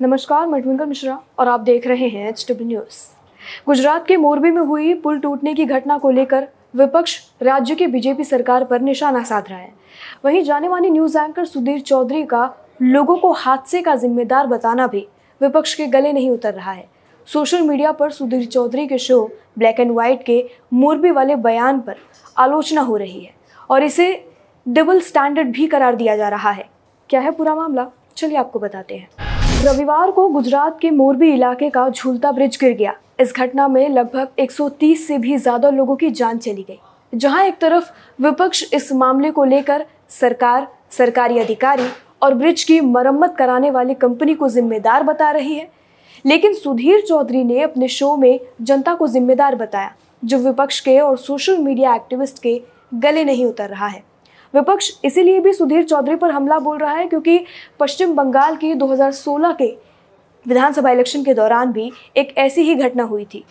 नमस्कार, मैं ट्विंकल मिश्रा और आप देख रहे हैं एच डब्ल्यू न्यूज़ गुजरात के मोरबी में हुई पुल टूटने की घटना को लेकर विपक्ष राज्य की बीजेपी सरकार पर निशाना साध रहा है। वहीं जाने माने न्यूज़ एंकर सुधीर चौधरी का लोगों को हादसे का जिम्मेदार बताना भी विपक्ष के गले नहीं उतर रहा है। सोशल मीडिया पर सुधीर चौधरी के शो ब्लैक एंड व्हाइट के मोरबी वाले बयान पर आलोचना हो रही है और इसे डबल स्टैंडर्ड भी करार दिया जा रहा है। क्या है पूरा मामला? चलिए आपको बताते हैं। रविवार को गुजरात के मोरबी इलाके का झूलता ब्रिज गिर गया। इस घटना में लगभग 130 से भी ज़्यादा लोगों की जान चली गई। जहाँ एक तरफ़ विपक्ष इस मामले को लेकर सरकार, सरकारी अधिकारी और ब्रिज की मरम्मत कराने वाली कंपनी को जिम्मेदार बता रही है, लेकिन सुधीर चौधरी ने अपने शो में जनता को जिम्मेदार बताया, जो विपक्ष के और सोशल मीडिया एक्टिविस्ट के गले नहीं उतर रहा है। विपक्ष इसीलिए भी सुधीर चौधरी पर हमला बोल रहा है क्योंकि पश्चिम बंगाल की 2016 के विधानसभा इलेक्शन के दौरान भी एक ऐसी ही घटना हुई थी,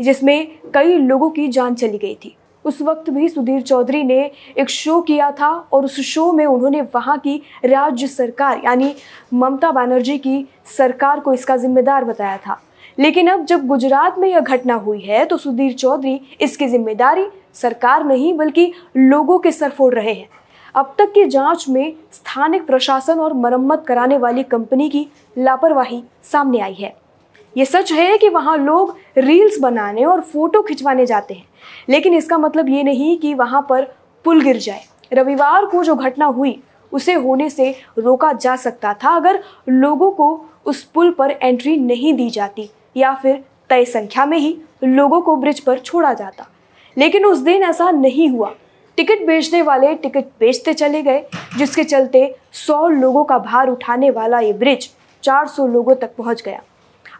जिसमें कई लोगों की जान चली गई थी। उस वक्त भी सुधीर चौधरी ने एक शो किया था और उस शो में उन्होंने वहाँ की राज्य सरकार, यानी ममता बनर्जी की सरकार को इसका जिम्मेदार बताया था। लेकिन अब जब गुजरात में यह घटना हुई है तो सुधीर चौधरी इसकी ज़िम्मेदारी सरकार नहीं, बल्कि लोगों के सर फोड़ रहे हैं। अब तक की जाँच में स्थानिक प्रशासन और मरम्मत कराने वाली कंपनी की लापरवाही सामने आई है। ये सच है कि वहाँ लोग रील्स बनाने और फ़ोटो खिंचवाने जाते हैं, लेकिन इसका मतलब ये नहीं कि वहाँ पर पुल गिर जाए। रविवार को जो घटना हुई, उसे होने से रोका जा सकता था अगर लोगों को उस पुल पर एंट्री नहीं दी जाती, या फिर तय संख्या में ही लोगों को ब्रिज पर छोड़ा जाता। लेकिन उस दिन ऐसा नहीं हुआ। टिकट बेचने वाले टिकट बेचते चले गए, जिसके चलते 100 लोगों का भार उठाने वाला ये ब्रिज 400 लोगों तक पहुँच गया।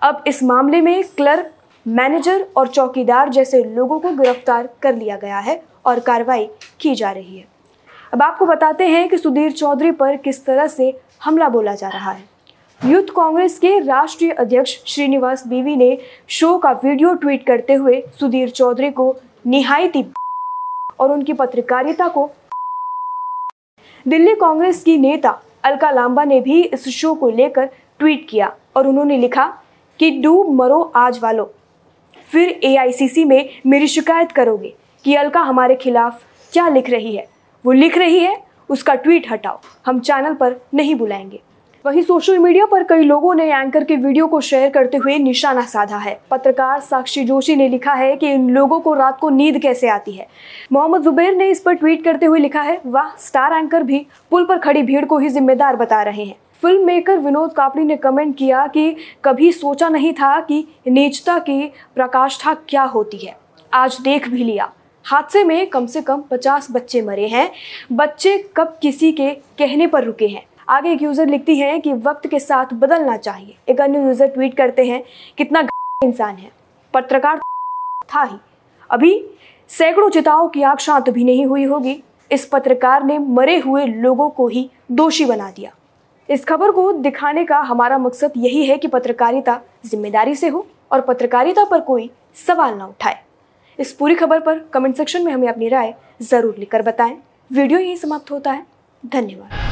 अब इस मामले में क्लर्क, मैनेजर और चौकीदार जैसे लोगों को गिरफ़्तार कर लिया गया है और कार्रवाई की जा रही है। अब आपको बताते हैं कि सुधीर चौधरी पर किस तरह से हमला बोला जा रहा है। यूथ कांग्रेस के राष्ट्रीय अध्यक्ष श्रीनिवास बीवी ने शो का वीडियो ट्वीट करते हुए सुधीर चौधरी को निहायती और उनकी पत्रकारिता को। दिल्ली कांग्रेस की नेता अलका लांबा ने भी इस शो को लेकर ट्वीट किया और उन्होंने लिखा कि डूब मरो आज वालों। फिर एआईसीसी में मेरी शिकायत करोगे कि अलका हमारे खिलाफ क्या लिख रही है। वो लिख रही है, उसका ट्वीट हटाओ। हम चैनल पर नहीं बुलाएँगे। वहीं सोशल मीडिया पर कई लोगों ने एंकर के वीडियो को शेयर करते हुए निशाना साधा है। पत्रकार साक्षी जोशी ने लिखा है कि इन लोगों को रात को नींद कैसे आती है? मोहम्मद जुबैर ने इस पर ट्वीट करते हुए लिखा है, वाह, स्टार एंकर भी पुल पर खड़ी भीड़ को ही जिम्मेदार बता रहे हैं। फ़िल्म मेकर विनोद कापड़ी ने कमेंट किया कि कभी सोचा नहीं था कि नीचता की प्रकाष्ठा क्या होती है। आज देख भी लिया। हादसे में कम से कम 50 बच्चे मरे हैं। बच्चे कब किसी के कहने पर रुके हैं? आगे एक यूज़र लिखती है कि वक्त के साथ बदलना चाहिए। एक अन्य यूज़र ट्वीट करते हैं, कितना इंसान है। पत्रकार था ही। अभी सैकड़ों चिताओं की आग शांत भी नहीं हुई होगी। इस पत्रकार ने मरे हुए लोगों को ही दोषी बना दिया। इस खबर को दिखाने का हमारा मकसद यही है कि पत्रकारिता ज़िम्मेदारी से हो और पत्रकारिता पर कोई सवाल ना उठाए। इस पूरी खबर पर कमेंट सेक्शन में हमें अपनी राय ज़रूर लिखकर बताएँ। वीडियो यही समाप्त होता है। धन्यवाद।